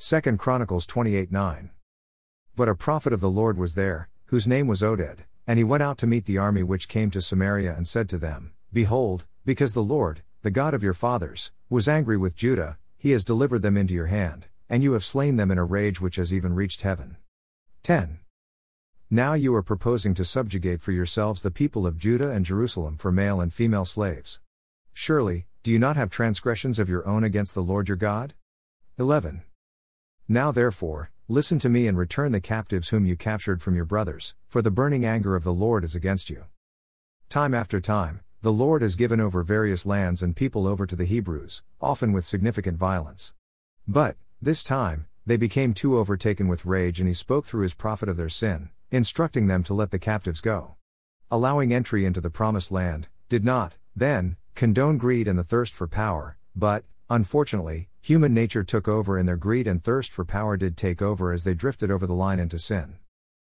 2 Chronicles 28 9. But a prophet of the Lord was there, whose name was Oded, and he went out to meet the army which came to Samaria and said to them, Behold, because the Lord, the God of your fathers, was angry with Judah, he has delivered them into your hand, and you have slain them in a rage which has even reached heaven. 10. Now you are proposing to subjugate for yourselves the people of Judah and Jerusalem for male and female slaves. Surely, do you not have transgressions of your own against the Lord your God? 11. Now therefore, listen to me and return the captives whom you captured from your brothers, for the burning anger of the Lord is against you. Time after time, the Lord has given over various lands and people over to the Hebrews, often with significant violence. But, this time, they became too overtaken with rage and he spoke through his prophet of their sin, instructing them to let the captives go. Allowing entry into the promised land, did not, then, condone greed and the thirst for power, but, unfortunately, Human nature took over and their greed and thirst for power did take over as they drifted over the line into sin.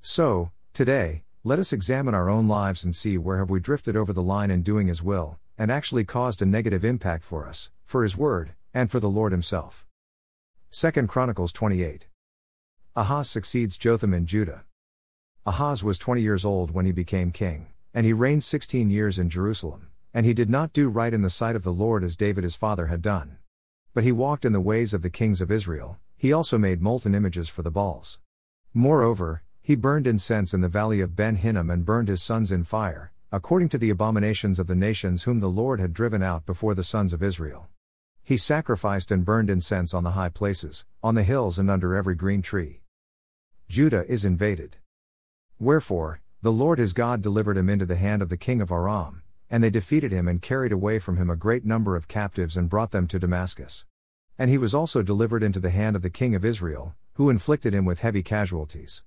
So, today, let us examine our own lives and see where have we drifted over the line in doing his will and actually caused a negative impact for us, for his word, and for the Lord himself. 2 Chronicles 28. Ahaz succeeds Jotham in Judah. Ahaz was 20 years old when he became king, and he reigned 16 years in Jerusalem, and he did not do right in the sight of the Lord as David his father had done. But he walked in the ways of the kings of Israel, he also made molten images for the Baals. Moreover, he burned incense in the valley of Ben Hinnom and burned his sons in fire, according to the abominations of the nations whom the Lord had driven out before the sons of Israel. He sacrificed and burned incense on the high places, on the hills and under every green tree. Judah is invaded. Wherefore, the Lord his God delivered him into the hand of the king of Aram, and they defeated him and carried away from him a great number of captives and brought them to Damascus. And he was also delivered into the hand of the king of Israel, who inflicted him with heavy casualties.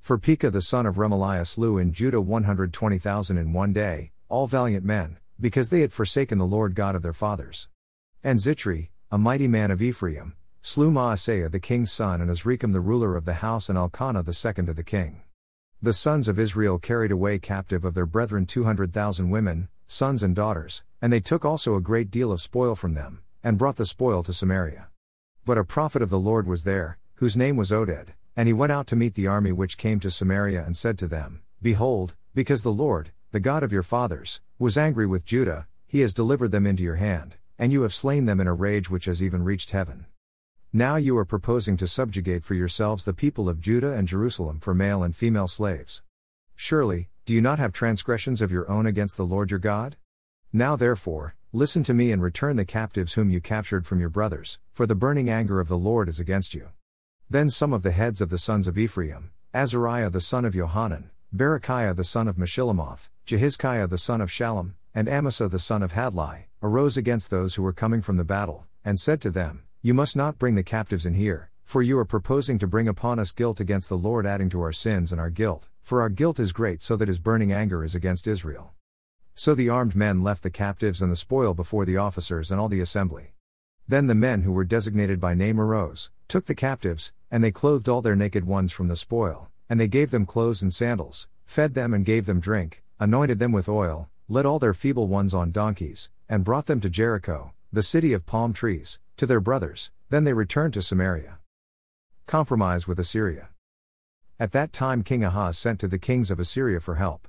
For Pekah the son of Remaliah slew in Judah 120,000 in one day, all valiant men, because they had forsaken the Lord God of their fathers. And Zichri, a mighty man of Ephraim, slew Maaseiah the king's son and Azrikam the ruler of the house and Elkanah the second of the king. The sons of Israel carried away captive of their brethren 200,000 women, sons and daughters, and they took also a great deal of spoil from them, and brought the spoil to Samaria. But a prophet of the Lord was there, whose name was Oded, and he went out to meet the army which came to Samaria and said to them, Behold, because the Lord, the God of your fathers, was angry with Judah, he has delivered them into your hand, and you have slain them in a rage which has even reached heaven. Now you are proposing to subjugate for yourselves the people of Judah and Jerusalem for male and female slaves. Surely, do you not have transgressions of your own against the Lord your God? Now therefore, listen to me and return the captives whom you captured from your brothers, for the burning anger of the Lord is against you. Then some of the heads of the sons of Ephraim, Azariah the son of Johanan, Berechiah the son of Meshillemoth, Jehizkiah the son of Shallum, and Amasa the son of Hadlai, arose against those who were coming from the battle, and said to them, You must not bring the captives in here, for you are proposing to bring upon us guilt against the Lord, adding to our sins and our guilt, for our guilt is great, so that his burning anger is against Israel. So the armed men left the captives and the spoil before the officers and all the assembly. Then the men who were designated by name arose, took the captives, and they clothed all their naked ones from the spoil, and they gave them clothes and sandals, fed them and gave them drink, anointed them with oil, led all their feeble ones on donkeys, and brought them to Jericho, the city of palm trees, to their brothers, then they returned to Samaria. Compromise with Assyria. At that time King Ahaz sent to the kings of Assyria for help.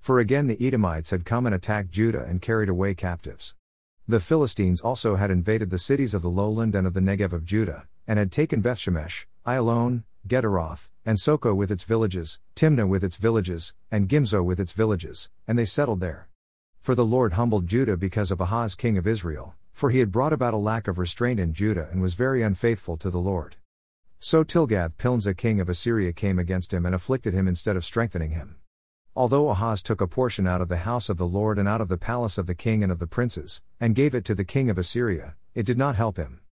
For again the Edomites had come and attacked Judah and carried away captives. The Philistines also had invaded the cities of the lowland and of the Negev of Judah, and had taken Bethshemesh, Ayalon, Gederoth, and Soko with its villages, Timnah with its villages, and Gimzo with its villages, and they settled there. For the Lord humbled Judah because of Ahaz king of Israel, for he had brought about a lack of restraint in Judah and was very unfaithful to the Lord. So Tilgath-Pilneser king of Assyria came against him and afflicted him instead of strengthening him. Although Ahaz took a portion out of the house of the Lord and out of the palace of the king and of the princes, and gave it to the king of Assyria, it did not help him.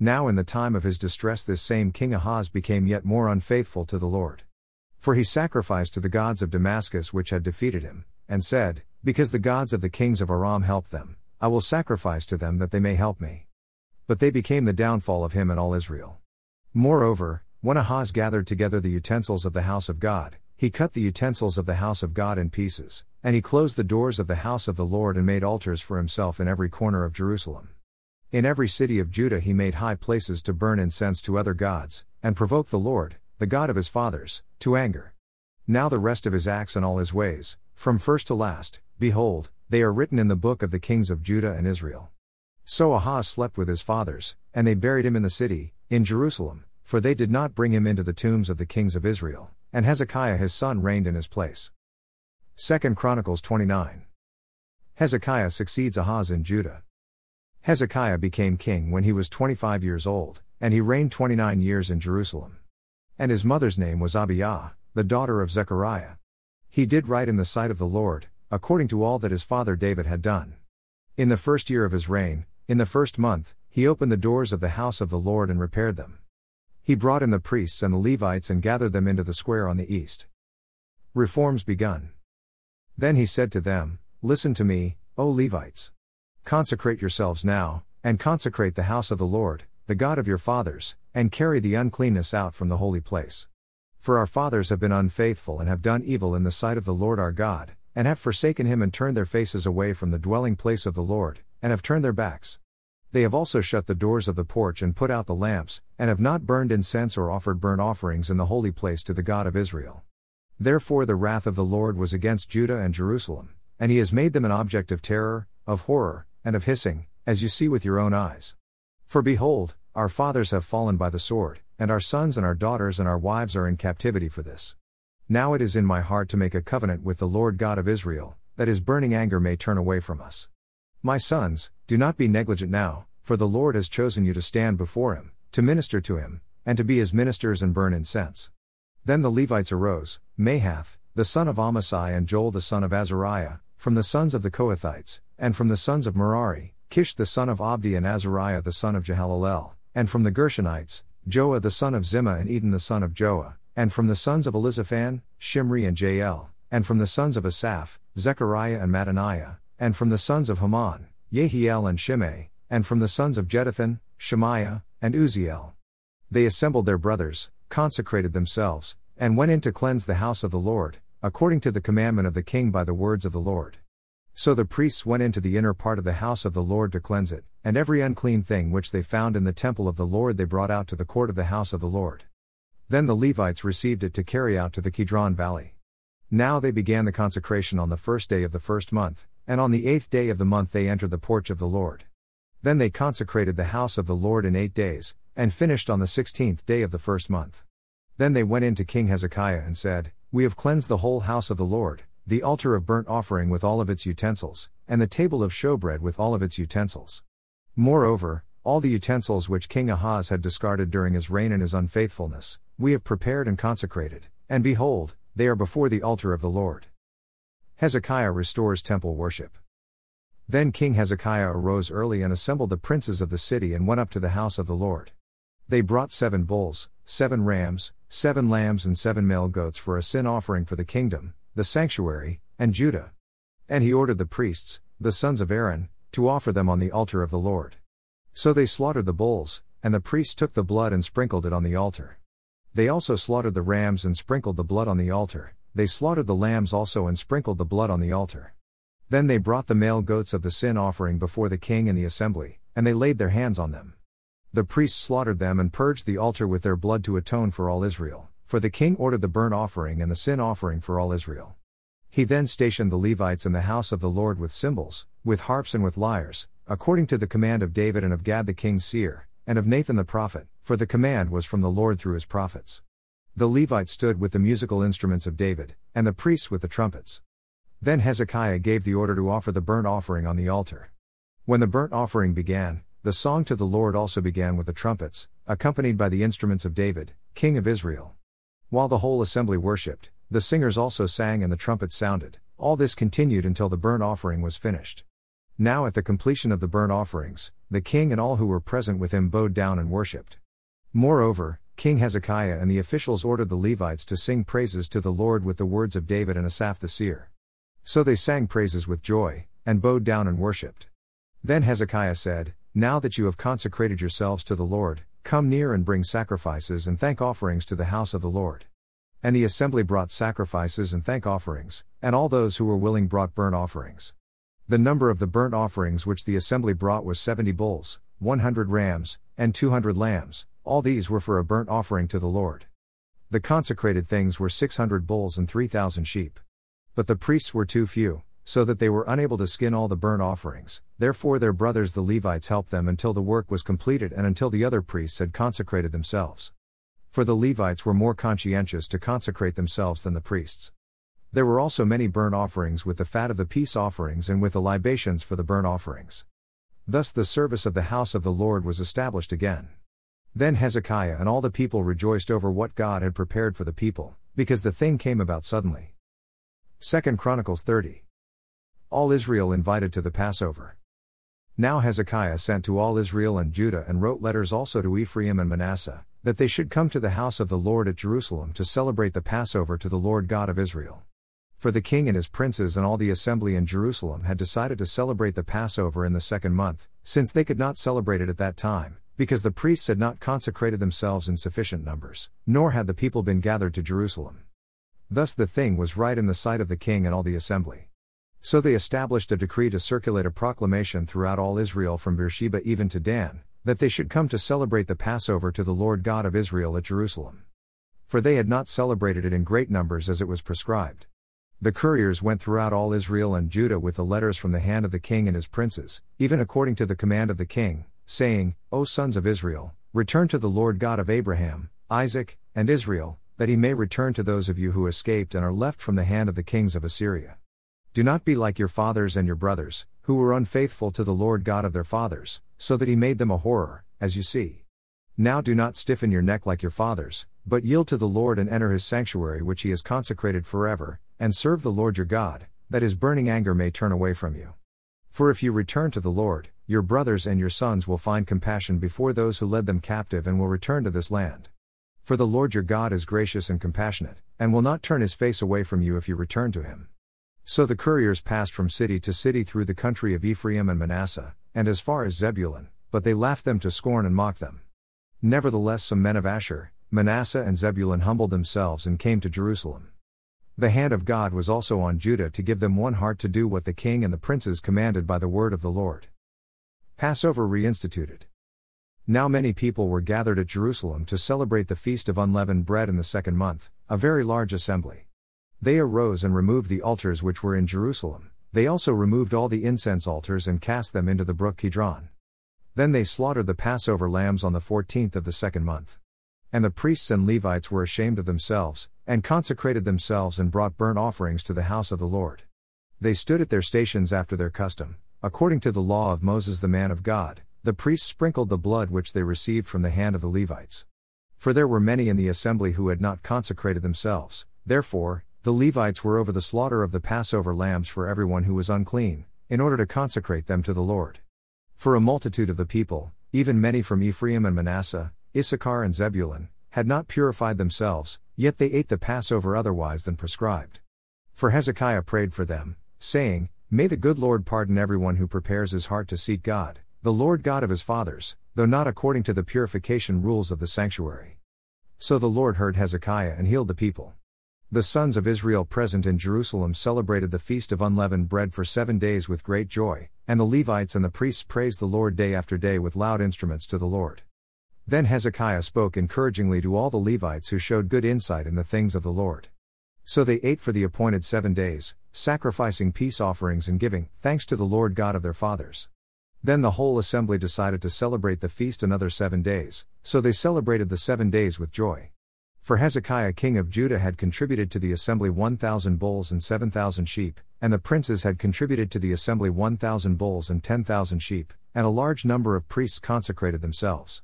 Now in the time of his distress this same king Ahaz became yet more unfaithful to the Lord. For he sacrificed to the gods of Damascus which had defeated him, and said, Because the gods of the kings of Aram helped them, I will sacrifice to them that they may help me. But they became the downfall of him and all Israel. Moreover, when Ahaz gathered together the utensils of the house of God, he cut the utensils of the house of God in pieces, and he closed the doors of the house of the Lord and made altars for himself in every corner of Jerusalem. In every city of Judah he made high places to burn incense to other gods, and provoke the Lord, the God of his fathers, to anger. Now the rest of his acts and all his ways, from first to last, behold, they are written in the book of the kings of Judah and Israel. So Ahaz slept with his fathers, and they buried him in the city, in Jerusalem, for they did not bring him into the tombs of the kings of Israel, and Hezekiah his son reigned in his place. 2 Chronicles 29. Hezekiah succeeds Ahaz in Judah. Hezekiah became king when he was 25 years old, and he reigned 29 years in Jerusalem. And his mother's name was Abijah, the daughter of Zechariah. He did right in the sight of the Lord, according to all that his father David had done. In the first year of his reign, in the first month, he opened the doors of the house of the Lord and repaired them. He brought in the priests and the Levites and gathered them into the square on the east. Reforms begun. Then he said to them, Listen to me, O Levites. Consecrate yourselves now, and consecrate the house of the Lord, the God of your fathers, and carry the uncleanness out from the holy place. For our fathers have been unfaithful and have done evil in the sight of the Lord our God, and have forsaken him and turned their faces away from the dwelling place of the Lord, and have turned their backs. They have also shut the doors of the porch and put out the lamps, and have not burned incense or offered burnt offerings in the holy place to the God of Israel. Therefore the wrath of the Lord was against Judah and Jerusalem, and he has made them an object of terror, of horror, and of hissing, as you see with your own eyes. For behold, our fathers have fallen by the sword, and our sons and our daughters and our wives are in captivity for this. Now it is in my heart to make a covenant with the Lord God of Israel, that his burning anger may turn away from us. My sons, do not be negligent now, for the Lord has chosen you to stand before him, to minister to him, and to be his ministers and burn incense. Then the Levites arose, Mahath, the son of Amasai and Joel the son of Azariah, from the sons of the Kohathites, and from the sons of Merari, Kish the son of Abdi and Azariah the son of Jehalalel, and from the Gershonites, Joah the son of Zimmah and Eden the son of Joah, and from the sons of Elizaphan, Shimri and Jeiel, and from the sons of Asaph, Zechariah and Mattaniah, and from the sons of Heman, Yehiel and Shimei, and from the sons of Jeduthun, Shemaiah, and Uzziel. They assembled their brothers, consecrated themselves, and went in to cleanse the house of the Lord, according to the commandment of the king by the words of the Lord. So the priests went into the inner part of the house of the Lord to cleanse it, and every unclean thing which they found in the temple of the Lord they brought out to the court of the house of the Lord. Then the Levites received it to carry out to the Kidron valley. Now they began the consecration on the first day of the first month, and on the eighth day of the month they entered the porch of the Lord. Then they consecrated the house of the Lord in eight days, and finished on the sixteenth day of the first month. Then they went in to King Hezekiah and said, We have cleansed the whole house of the Lord, the altar of burnt offering with all of its utensils, and the table of showbread with all of its utensils. Moreover, all the utensils which King Ahaz had discarded during his reign and his unfaithfulness, we have prepared and consecrated, and behold, they are before the altar of the Lord. Hezekiah restores temple worship. Then King Hezekiah arose early and assembled the princes of the city and went up to the house of the Lord. They brought seven bulls, seven rams, seven lambs, and seven male goats for a sin offering for the kingdom, the sanctuary, and Judah. And he ordered the priests, the sons of Aaron, to offer them on the altar of the Lord. So they slaughtered the bulls, and the priests took the blood and sprinkled it on the altar. They also slaughtered the rams and sprinkled the blood on the altar, they slaughtered the lambs also and sprinkled the blood on the altar. Then they brought the male goats of the sin offering before the king and the assembly, and they laid their hands on them. The priests slaughtered them and purged the altar with their blood to atone for all Israel. For the king ordered the burnt offering and the sin offering for all Israel. He then stationed the Levites in the house of the Lord with cymbals, with harps and with lyres, according to the command of David and of Gad the king's seer, and of Nathan the prophet, for the command was from the Lord through his prophets. The Levites stood with the musical instruments of David, and the priests with the trumpets. Then Hezekiah gave the order to offer the burnt offering on the altar. When the burnt offering began, the song to the Lord also began with the trumpets, accompanied by the instruments of David, king of Israel. While the whole assembly worshipped, the singers also sang and the trumpets sounded. All this continued until the burnt offering was finished. Now, at the completion of the burnt offerings, the king and all who were present with him bowed down and worshipped. Moreover, King Hezekiah and the officials ordered the Levites to sing praises to the Lord with the words of David and Asaph the seer. So they sang praises with joy, and bowed down and worshipped. Then Hezekiah said, Now that you have consecrated yourselves to the Lord, Come near and bring sacrifices and thank offerings to the house of the Lord. And the assembly brought sacrifices and thank offerings, and all those who were willing brought burnt offerings. The number of the burnt offerings which the assembly brought was seventy bulls, 100 rams, and 200 lambs, all these were for a burnt offering to the Lord. The consecrated things were 600 bulls and 3,000 sheep. But the priests were too few, so that they were unable to skin all the burnt offerings, therefore their brothers the Levites helped them until the work was completed and until the other priests had consecrated themselves. For the Levites were more conscientious to consecrate themselves than the priests. There were also many burnt offerings with the fat of the peace offerings and with the libations for the burnt offerings. Thus the service of the house of the Lord was established again. Then Hezekiah and all the people rejoiced over what God had prepared for the people, because the thing came about suddenly. 2 Chronicles 30 all Israel invited to the Passover. Now Hezekiah sent to all Israel and Judah and wrote letters also to Ephraim and Manasseh, that they should come to the house of the Lord at Jerusalem to celebrate the Passover to the Lord God of Israel. For the king and his princes and all the assembly in Jerusalem had decided to celebrate the Passover in the second month, since they could not celebrate it at that time, because the priests had not consecrated themselves in sufficient numbers, nor had the people been gathered to Jerusalem. Thus the thing was right in the sight of the king and all the assembly. So they established a decree to circulate a proclamation throughout all Israel from Beersheba even to Dan, that they should come to celebrate the Passover to the Lord God of Israel at Jerusalem. For they had not celebrated it in great numbers as it was prescribed. The couriers went throughout all Israel and Judah with the letters from the hand of the king and his princes, even according to the command of the king, saying, O sons of Israel, return to the Lord God of Abraham, Isaac, and Israel, that he may return to those of you who escaped and are left from the hand of the kings of Assyria. Do not be like your fathers and your brothers, who were unfaithful to the Lord God of their fathers, so that he made them a horror, as you see. Now do not stiffen your neck like your fathers, but yield to the Lord and enter his sanctuary which he has consecrated forever, and serve the Lord your God, that his burning anger may turn away from you. For if you return to the Lord, your brothers and your sons will find compassion before those who led them captive and will return to this land. For the Lord your God is gracious and compassionate, and will not turn his face away from you if you return to him. So the couriers passed from city to city through the country of Ephraim and Manasseh, and as far as Zebulun, but they laughed them to scorn and mocked them. Nevertheless, some men of Asher, Manasseh, and Zebulun humbled themselves and came to Jerusalem. The hand of God was also on Judah to give them one heart to do what the king and the princes commanded by the word of the Lord. Passover reinstituted. Now many people were gathered at Jerusalem to celebrate the feast of unleavened bread in the second month, a very large assembly. They arose and removed the altars which were in Jerusalem. They also removed all the incense altars and cast them into the brook Kidron. Then they slaughtered the Passover lambs on the fourteenth of the second month. And the priests and Levites were ashamed of themselves, and consecrated themselves and brought burnt offerings to the house of the Lord. They stood at their stations after their custom, according to the law of Moses the man of God, the priests sprinkled the blood which they received from the hand of the Levites. For there were many in the assembly who had not consecrated themselves, therefore, the Levites were over the slaughter of the Passover lambs for everyone who was unclean, in order to consecrate them to the Lord. For a multitude of the people, even many from Ephraim and Manasseh, Issachar and Zebulun, had not purified themselves, yet they ate the Passover otherwise than prescribed. For Hezekiah prayed for them, saying, May the good Lord pardon everyone who prepares his heart to seek God, the Lord God of his fathers, though not according to the purification rules of the sanctuary. So the Lord heard Hezekiah and healed the people. The sons of Israel present in Jerusalem celebrated the feast of unleavened bread for seven days with great joy, and the Levites and the priests praised the Lord day after day with loud instruments to the Lord. Then Hezekiah spoke encouragingly to all the Levites who showed good insight in the things of the Lord. So they ate for the appointed seven days, sacrificing peace offerings and giving thanks to the Lord God of their fathers. Then the whole assembly decided to celebrate the feast another seven days, so they celebrated the seven days with joy. For Hezekiah king of Judah had contributed to the assembly 1,000 bulls and 7,000 sheep, and the princes had contributed to the assembly 1,000 bulls and 10,000 sheep, and a large number of priests consecrated themselves.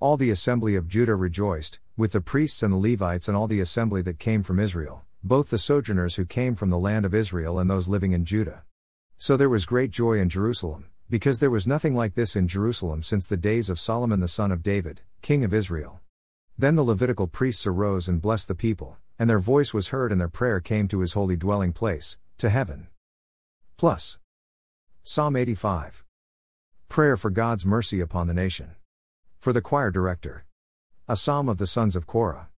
All the assembly of Judah rejoiced, with the priests and the Levites and all the assembly that came from Israel, both the sojourners who came from the land of Israel and those living in Judah. So there was great joy in Jerusalem, because there was nothing like this in Jerusalem since the days of Solomon the son of David, king of Israel. Then the Levitical priests arose and blessed the people, and their voice was heard and their prayer came to his holy dwelling place, to heaven. Plus. Psalm 85. Prayer for God's mercy upon the nation. For the choir director. A psalm of the sons of Korah.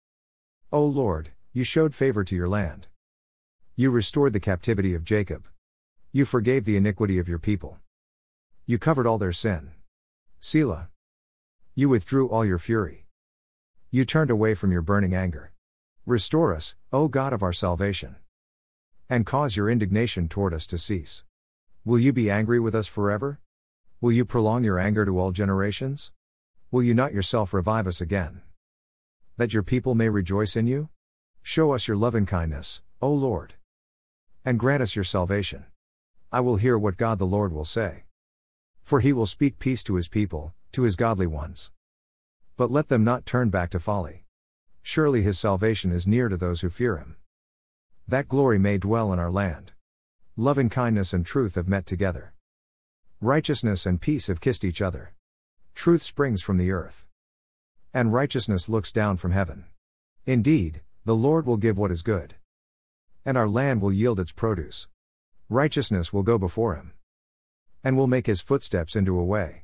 O Lord, you showed favor to your land. You restored the captivity of Jacob. You forgave the iniquity of your people. You covered all their sin. Selah. You withdrew all your fury. You turned away from your burning anger. Restore us, O God of our salvation. And cause your indignation toward us to cease. Will you be angry with us forever? Will you prolong your anger to all generations? Will you not yourself revive us again? That your people may rejoice in you? Show us your loving kindness, O Lord. And grant us your salvation. I will hear what God the Lord will say. For he will speak peace to his people, to his godly ones. But let them not turn back to folly. Surely his salvation is near to those who fear him. That glory may dwell in our land. Loving kindness and truth have met together. Righteousness and peace have kissed each other. Truth springs from the earth. And righteousness looks down from heaven. Indeed, the Lord will give what is good. And our land will yield its produce. Righteousness will go before him. And will make his footsteps into a way.